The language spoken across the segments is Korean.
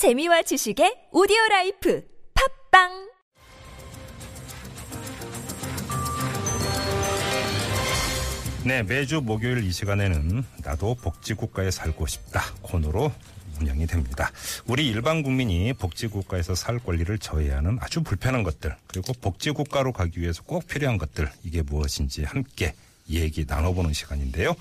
재미와 지식의 오디오 life 팟빵 네, 매주 목요일 이 시간에는 나도 복지국가에 살고 싶다 코너로 운영이 됩니다. 우리 일반 국민이 복지국가에서 살 권리를 저해하는 아주 불편한 것들, 그리고 복지국가로 가기 위해서 꼭 필요한 것들, 이게 무엇인지 함께 얘기 나눠보는 시간인데요.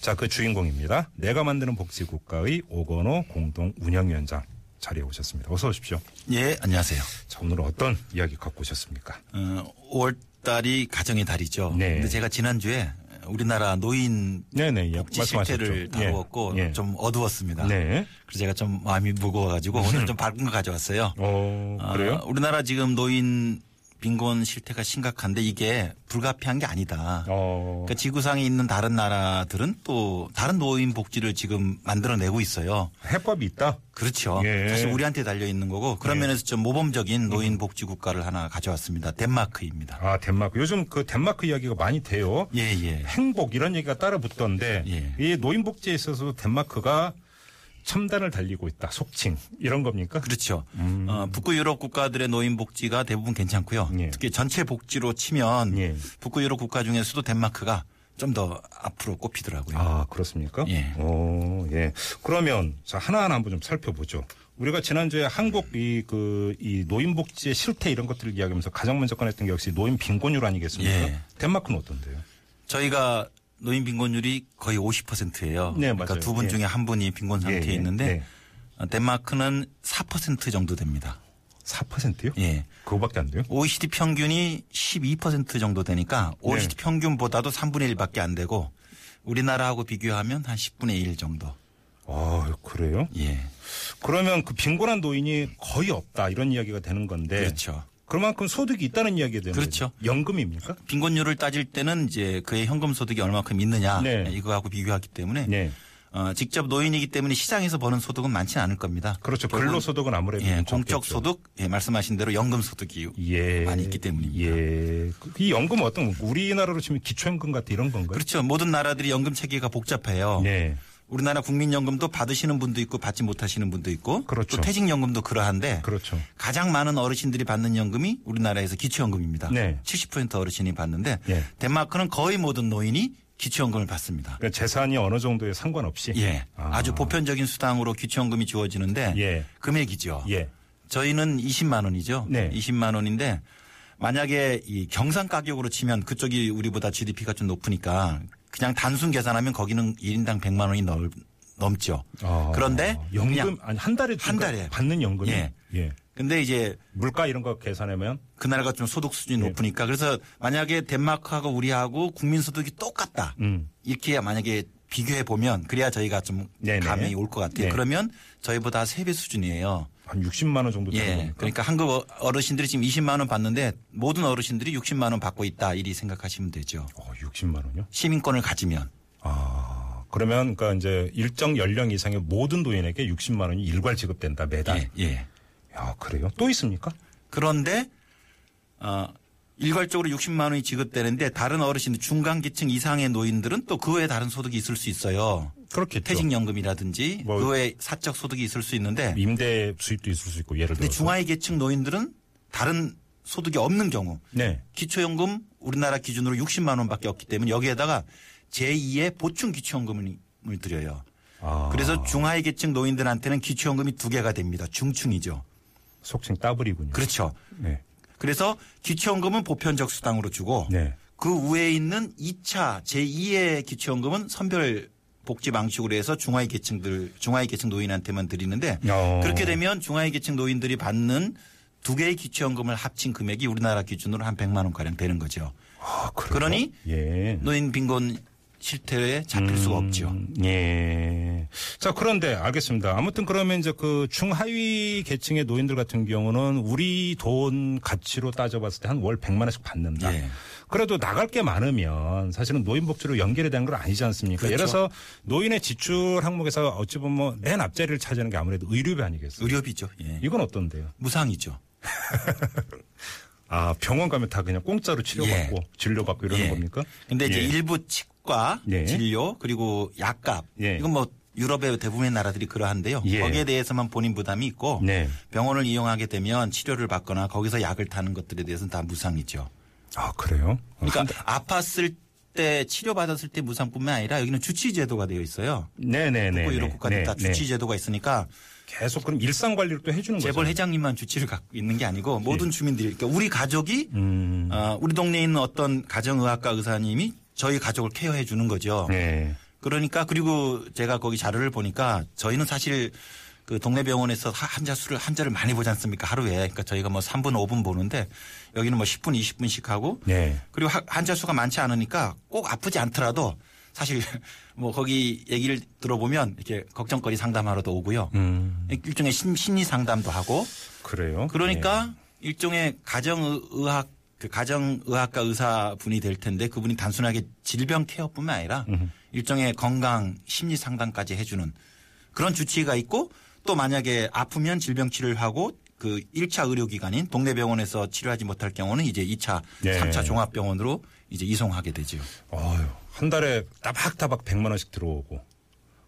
자, 그 주인공입니다. 내가 만드는 복지국가의 오건호 공동 운영위원장 자리에 오셨습니다. 어서 오십시오. 예, 안녕하세요. 자, 오늘 어떤 이야기 갖고 오셨습니까? 어, 5월 달이 가정의 달이죠. 네. 근데 제가 지난주에 우리나라 노인 네네, 예, 복지 실태를. 예, 다루었고 예. 좀 어두웠습니다. 네. 그래서 제가 좀 마음이 무거워가지고 오늘 좀 밝은 거 가져왔어요. 어, 그래요? 아, 우리나라 지금 노인 빈곤 실태가 심각한데 이게 불가피한 게 아니다. 어, 그러니까 지구상에 있는 다른 나라들은 또 다른 노인 복지를 지금 만들어내고 있어요. 해법이 있다? 그렇죠. 예. 사실 우리한테 달려 있는 거고 그런 예. 면에서 좀 모범적인 노인 복지 국가를 하나 가져왔습니다. 덴마크입니다. 아, 덴마크. 요즘 그 덴마크 이야기가 많이 돼요. 예, 예. 행복 이런 얘기가 따라 붙던데 예. 이 노인 복지에 있어서 덴마크가 첨단을 달리고 있다. 속칭 이런 겁니까? 그렇죠. 어, 북구 유럽 국가들의 노인 복지가 대부분 괜찮고요. 예. 특히 전체 복지로 치면 예. 북구 유럽 국가 중에서도 덴마크가 좀 더 앞으로 꼽히더라고요. 아, 그렇습니까? 예. 오, 예. 그러면 자, 하나하나 한번 좀 살펴보죠. 우리가 지난주에 한국 이 그 이 노인복지의 실태 이런 것들을 이야기하면서 가장 먼저 꺼냈던 게 역시 노인 빈곤율 아니겠습니까? 예. 덴마크는 어떤데요? 저희가 노인 빈곤율이 거의 50%예요. 네, 그러니까 맞아요. 두분 예. 중에 한 분이 빈곤 상태에 예, 예. 있는데 네. 어, 덴마크는 4% 정도 됩니다. 4%요? 예. 그거밖에 안 돼요? OECD 평균이 12% 정도 되니까 OECD 네. 평균보다도 3분의 1밖에 안 되고 우리나라하고 비교하면 한 10분의 1 정도. 아, 그래요? 예. 그러면 그 빈곤한 노인이 거의 없다 이런 이야기가 되는 건데 그렇죠. 그만큼 소득이 있다는 이야기가 되는 그렇죠. 거죠. 연금입니까? 빈곤율을 따질 때는 이제 그의 현금 소득이 얼마큼 있느냐 네. 이거하고 비교하기 때문에 네. 어, 직접 노인이기 때문에 시장에서 버는 소득은 많지는 않을 겁니다. 그렇죠. 근로소득은 아무래도 예, 좀 공적. 소득, 예, 말씀하신 대로 연금 소득이 예. 많이 있기 때문입니다. 예. 그- 이 연금 어떤 우리나라로 치면 기초연금 같은 이런 건가요? 그렇죠. 모든 나라들이 연금 체계가 복잡해요. 네. 우리나라 국민연금도 받으시는 분도 있고 받지 못하시는 분도 있고 그렇죠. 또 퇴직연금도 그러한데 그렇죠. 가장 많은 어르신들이 받는 연금이 우리나라에서 기초연금입니다. 네. 70% 어르신이 받는데 예. 덴마크는 거의 모든 노인이 기초연금을 받습니다. 그러니까 재산이 어느 정도에 상관없이 예. 아. 아. 주 보편적인 수당으로 기초연금이 주어지는데 예. 금액이죠. 예. 저희는 20만 원이죠. 네. 20만 원인데 만약에 이 경상 가격으로 치면 그쪽이 우리보다 GDP가 좀 높으니까 그냥 단순 계산하면 거기는 1인당 100만 원이 넘, 넘죠. 아, 그런데 연금 아니 한 달에 한 달에 받는 연금이 예. 예. 근데 이제 물가 이런 거 계산하면 그 나라가 좀 소득 수준이 예. 높으니까 그래서 만약에 덴마크하고 우리하고 국민 소득이 똑같다. 음. 이렇게 만약에 비교해 보면 그래야 저희가 좀 네네. 감이 올 것 같아요. 네. 그러면 저희보다 3배 수준이에요. 한 60만 원 정도 되는 예. 겁니까? 그러니까 한국 어- 어르신들이 지금 20만 원 받는데 모든 어르신들이 60만 원 받고 있다. 이리 생각하시면 되죠. 어, 60만 원요? 시민권을 가지면. 아, 그러면 그러니까 이제 일정 연령 이상의 모든 노인에게 60만 원이 일괄 지급된다 매달. 예. 예. 야, 그래요? 또 있습니까? 그런데 어 일괄적으로 60만 원이 지급되는데 다른 어르신들 중간계층 이상의 노인들은 또 그 외에 다른 소득이 있을 수 있어요. 그렇겠죠. 퇴직연금이라든지 뭐- 그 외에 사적 소득이 있을 수 있는데 임대 수입도 있을 수 있고 예를 들어서. 중하위 계층 노인들은 다른 소득이 없는 경우 네. 기초연금 우리나라 기준으로 60만 원밖에 없기 때문에 여기에다가 제2의 보충 기초연금을 드려요. 아, 그래서 중하위 계층 노인들한테는 기초연금이 두 개가 됩니다. 중충이죠. 속칭 따블이군요. 그렇죠. 네. 그래서 기초연금은 보편적 수당으로 주고 네. 그 위에 있는 2차 제2의 기초연금은 선별 복지 방식으로 해서 중하위 계층들 중하위 계층 노인한테만 드리는데 어. 그렇게 되면 중하위 계층 노인들이 받는 두 개의 기초연금을 합친 금액이 우리나라 기준으로 한 100만 원 가량 되는 거죠. 아? 그러니 예. 노인 빈곤 실태에 잡힐 수가 없죠. 음, 예. 자, 그런데 알겠습니다. 아무튼 그러면 이제 그 중하위 계층의 노인들 같은 경우는 우리 돈 가치로 따져봤을 때 한 월 100만 원씩 받는다. 예. 그래도 나갈 게 많으면 사실은 노인 복지로 연결이 되는 건 아니지 않습니까? 그렇죠. 예를 들어서 노인의 지출 항목에서 어찌 보면 맨 앞자리를 차지하는 게 아무래도 의료비 아니겠어요? 의료비죠. 예. 이건 어떤데요? 무상이죠. 아, 병원 가면 다 그냥 공짜로 치료받고 예. 진료받고 이러는 예. 겁니까? 근데 이제 예. 일부 치과 예. 진료 그리고 약값 예. 이건 뭐 유럽의 대부분의 나라들이 그러한데요. 예. 거기에 대해서만 본인 부담이 있고 네. 병원을 이용하게 되면 치료를 받거나 거기서 약을 타는 것들에 대해서는 다 무상이죠. 아 그래요? 그러니까 아팠을 때 치료받았을 때 무상뿐만 아니라 여기는 주치 제도가 되어 있어요. 네네네. 유럽 국가들 다 주치 네. 제도가 있으니까 계속 그럼 일상 관리를 또 해주는 거죠. 재벌 회장님만 주치를 갖고 있는 게 아니고 모든 주민들이 그러니까 우리 가족이 예. 음. 어, 우리 동네에 있는 어떤 가정의학과 의사님이 저희 가족을 케어해 주는 거죠. 네. 그러니까 그리고 제가 거기 자료를 보니까 저희는 사실 그 동네 병원에서 하- 환자 수를 환자를 많이 보지 않습니까 하루에 그러니까 저희가 뭐 3분 5분 보는데 여기는 뭐 10분 20분씩 하고 네. 그리고 하- 환자 수가 많지 않으니까 꼭 아프지 않더라도 사실 뭐 거기 얘기를 들어보면 이렇게 걱정거리 상담하러도 오고요. 음. 일종의 심, 심리 상담도 하고 그래요. 그러니까 일종의 가정의학 그 가정의학과 의사 분이 될 텐데 그분이 단순하게 질병 케어뿐만 아니라 일종의 건강 심리 상담까지 해주는 그런 주치의가 있고 또 만약에 아프면 질병 치료를 하고 그 1차 의료기관인 동네 병원에서 치료하지 못할 경우는 이제 2차, 네. 3차 종합병원으로 이제 이송하게 되죠. 어휴, 한 달에 따박따박 100만 원씩 들어오고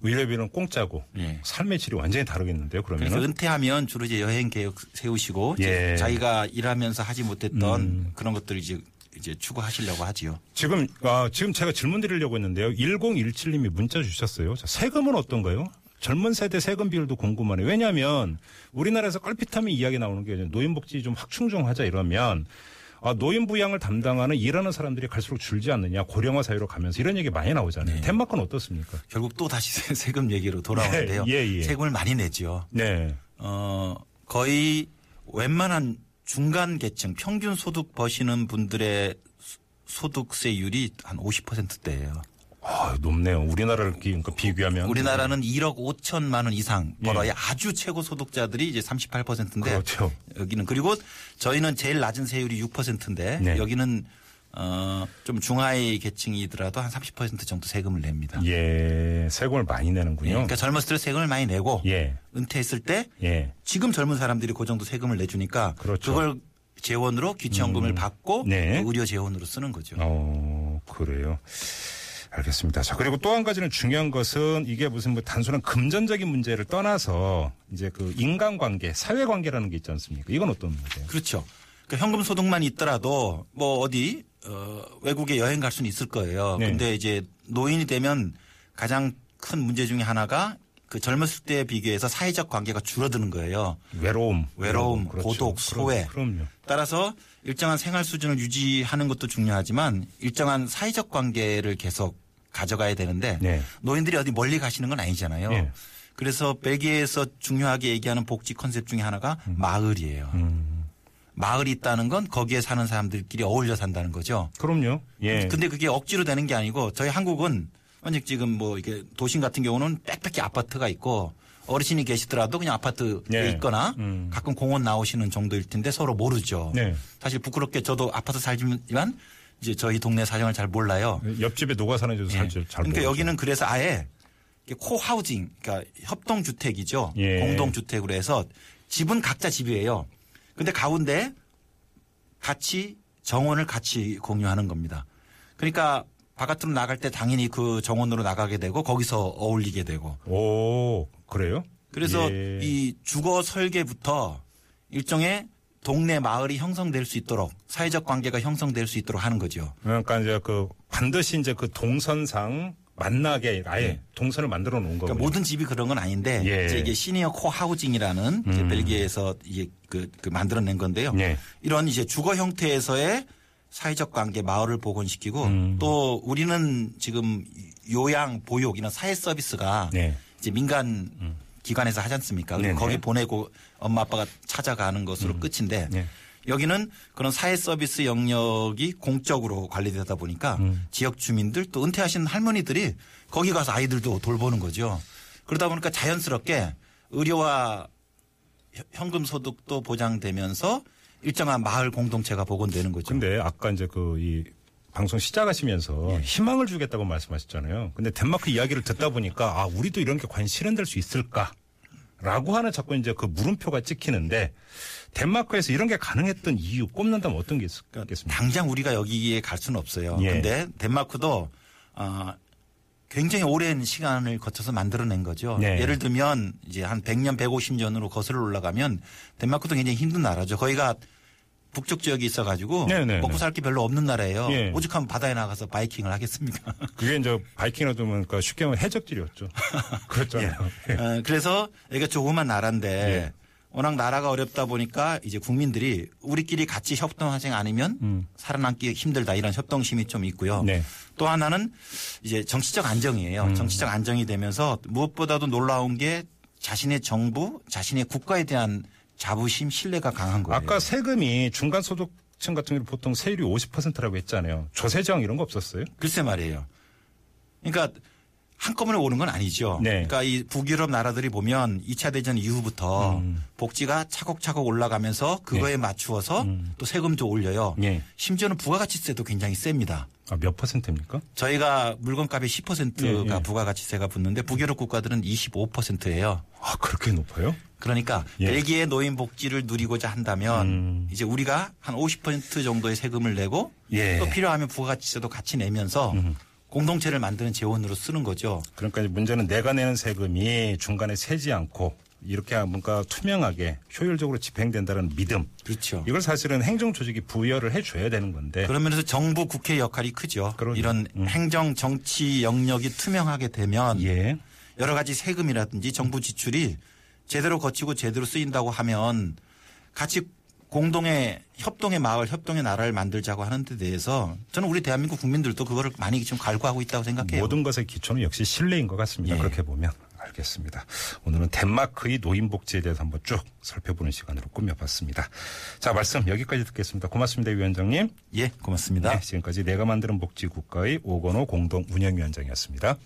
의료비는 공짜고 예. 삶의 질이 완전히 다르겠는데요. 그래서 그러면 은퇴하면 주로 이제 여행 계획 세우시고 예. 자기가 일하면서 하지 못했던 음. 그런 것들을 이제 이제 추구하시려고 하지요. 지금 아, 지금 제가 질문 드리려고 했는데요. 1017님이 문자 주셨어요. 자, 세금은 어떤가요? 젊은 세대 세금 비율도 궁금하네요. 왜냐하면 우리나라에서 껄핏하면 이야기 나오는 게 노인복지 좀 확충정하자 이러면 아, 노인 부양을 담당하는 일하는 사람들이 갈수록 줄지 않느냐 고령화 사회로 가면서 이런 얘기 많이 나오잖아요. 네. 덴마크는 어떻습니까? 결국 또 다시 세- 세금 얘기로 돌아오는데요. 네, 예, 예. 세금을 많이 내죠. 네. 어, 거의 웬만한 중간 계층 평균 소득 버시는 분들의 소- 소득세율이 한 50%대예요. 아, 높네요. 우리나라를 기- 그러니까 비교하면 우리나라는 1억 5천만 원 이상 예. 벌어야 아주 최고 소득자들이 이제 38%인데 그렇죠. 여기는 그리고 저희는 제일 낮은 세율이 6%인데 네. 여기는 어, 좀 중하위 계층이더라도 한 30% 정도 세금을 냅니다. 예, 세금을 많이 예, 내는군요. 그러니까 젊었을 때 세금을 많이 내고 예. 은퇴했을 때 예. 지금 젊은 사람들이 그 정도 세금을 내주니까 그렇죠. 걸 재원으로 귀청금을 받고 네. 또 의료 재원으로 쓰는 거죠. 어, 그래요. 알겠습니다. 자, 그리고 또 한 가지는 중요한 것은 이게 무슨 뭐 단순한 금전적인 문제를 떠나서 이제 그 인간관계, 사회관계라는 게 있지 않습니까? 이건 어떤 문제예요? 그렇죠. 그러니까 현금 소득만 있더라도 뭐 어디 어, 외국에 여행 갈 수는 있을 거예요. 네. 근데 이제 노인이 되면 가장 큰 문제 중에 하나가 그 젊었을 때에 비교해서 사회적 관계가 줄어드는 거예요. 외로움. 외로움, 그렇죠. 고독, 그럼- 소외. 그럼요. 따라서 일정한 생활 수준을 유지하는 것도 중요하지만 일정한 사회적 관계를 계속 가져가야 되는데 네. 노인들이 어디 멀리 가시는 건 아니잖아요. 네. 그래서 벨기에에서 중요하게 얘기하는 복지 컨셉 중에 하나가 마을이에요. 음. 마을이 있다는 건 거기에 사는 사람들끼리 어울려 산다는 거죠. 그럼요. 예. 근데 그게 억지로 되는 게 아니고 저희 한국은 만약 지금 뭐 이게 도심 같은 경우는 빽빽히 아파트가 있고 어르신이 계시더라도 그냥 아파트에 네. 있거나 음. 가끔 공원 나오시는 정도일 텐데 서로 모르죠. 네. 사실 부끄럽게 저도 아파트 살지만 이제 저희 동네 사정을 잘 몰라요. 옆집에 누가 사는지도 잘, 예. 잘 그러니까 모르죠. 여기는 그래서 아예 코하우징, 그러니까 협동주택이죠. 예. 공동주택으로 해서 집은 각자 집이에요. 근데 가운데 같이 정원을 같이 공유하는 겁니다. 그러니까 바깥으로 나갈 때 당연히 그 정원으로 나가게 되고 거기서 어울리게 되고 오, 그래요? 그래서 예. 이 주거 설계부터 일종의 동네 마을이 형성될 수 있도록 사회적 관계가 형성될 수 있도록 하는 거죠. 그러니까 이제 그 반드시 이제 그 동선상 만나게 아예 네. 동선을 만들어 놓은 거고. 그러니까 모든 집이 그런 건 아닌데 예. 이제 이게 시니어 코 하우징이라는 음. 벨기에에서 이게 그, 그 만들어낸 건데요. 예. 이런 이제 주거 형태에서의 사회적 관계 마을을 복원시키고 음. 또 우리는 지금 요양 보육 이런 사회 서비스가 네. 이제 민간 기관에서 하지 않습니까? 네네. 거기 보내고 엄마 아빠가 찾아가는 것으로 끝인데 네. 여기는 그런 사회 서비스 영역이 공적으로 관리되다 보니까 음. 지역 주민들 또 은퇴하신 할머니들이 거기 가서 아이들도 돌보는 거죠. 그러다 보니까 자연스럽게 의료와 현- 현금 소득도 보장되면서 일정한 마을 공동체가 복원되는 거죠. 근데 아까 이제 그 이 방송 시작하시면서 예. 희망을 주겠다고 말씀하셨잖아요. 근데 덴마크 이야기를 듣다 보니까 아 우리도 이런 게 과연 실현될 수 있을까? 라고 하는 자꾸 이제 그 물음표가 찍히는데 덴마크에서 이런 게 가능했던 이유 꼽는다면 어떤 게 있겠습니까? 당장 우리가 여기에 갈 수는 없어요. 예. 근데 덴마크도 어, 굉장히 오랜 시간을 거쳐서 만들어낸 거죠. 네. 예를 들면 이제 한 100년, 150년으로 거슬러 올라가면 덴마크도 굉장히 힘든 나라죠. 거기가 북쪽 지역이 있어가지고 네, 네, 먹고 네. 살게 별로 없는 나라예요. 예. 오죽하면 바다에 나가서 바이킹을 하겠습니까? 그게 이제 바이킹으로 두면 그러니까 쉽게 말하면 해적질이었죠. 그렇잖아요. 예. 어, 그래서 여기가 조그만 나라인데 예. 워낙 나라가 어렵다 보니까 이제 국민들이 우리끼리 같이 협동하지 않으면 음. 살아남기 힘들다 이런 협동심이 좀 있고요. 네. 또 하나는 이제 정치적 안정이에요. 음. 정치적 안정이 되면서 무엇보다도 놀라운 게 자신의 정부, 자신의 국가에 대한 자부심, 신뢰가 강한 거예요. 아까 세금이 중간소득층 같은 경우 보통 세율이 50%라고 했잖아요. 조세정 이런 거 없었어요? 글쎄 말이에요. 그러니까 한꺼번에 오는 건 아니죠. 네. 그러니까 이 북유럽 나라들이 보면 2차 대전 이후부터 음. 복지가 차곡차곡 올라가면서 그거에 맞추어서 또 세금도 올려요. 예. 심지어는 부가가치세도 굉장히 셉니다. 아, 몇 퍼센트입니까? 저희가 물건값의 10%가 예, 예. 부가가치세가 붙는데 북유럽 국가들은 25%예요. 아, 그렇게 높아요? 그러니까 예. 벨기에 노인 복지를 누리고자 한다면 음. 이제 우리가 한 50% 정도의 세금을 내고 예. 음. 또 필요하면 부가가치세도 같이 내면서 공동체를 만드는 재원으로 쓰는 거죠. 그러니까 문제는 내가 내는 세금이 중간에 새지 않고 이렇게 뭔가 투명하게 효율적으로 집행된다는 믿음. 그렇죠. 이걸 사실은 행정 조직이 부여를 해줘야 되는 건데. 그런 면에서 정부 국회 역할이 크죠. 그러네요. 이런 음. 행정 정치 영역이 투명하게 되면 예. 여러 가지 세금이라든지 정부 지출이 제대로 거치고 제대로 쓰인다고 하면 같이 공동의 협동의 마을, 협동의 나라를 만들자고 하는 데 대해서 저는 우리 대한민국 국민들도 그거를 많이 좀 갈구하고 있다고 생각해요. 모든 것의 기초는 역시 신뢰인 것 같습니다. 예. 그렇게 보면. 알겠습니다. 오늘은 덴마크의 노인복지에 대해서 한번 쭉 살펴보는 시간으로 꾸며봤습니다. 자, 말씀 여기까지 듣겠습니다. 고맙습니다, 위원장님. 예, 고맙습니다. 네, 지금까지 내가 만드는 복지국가의 오건호 공동 운영위원장이었습니다.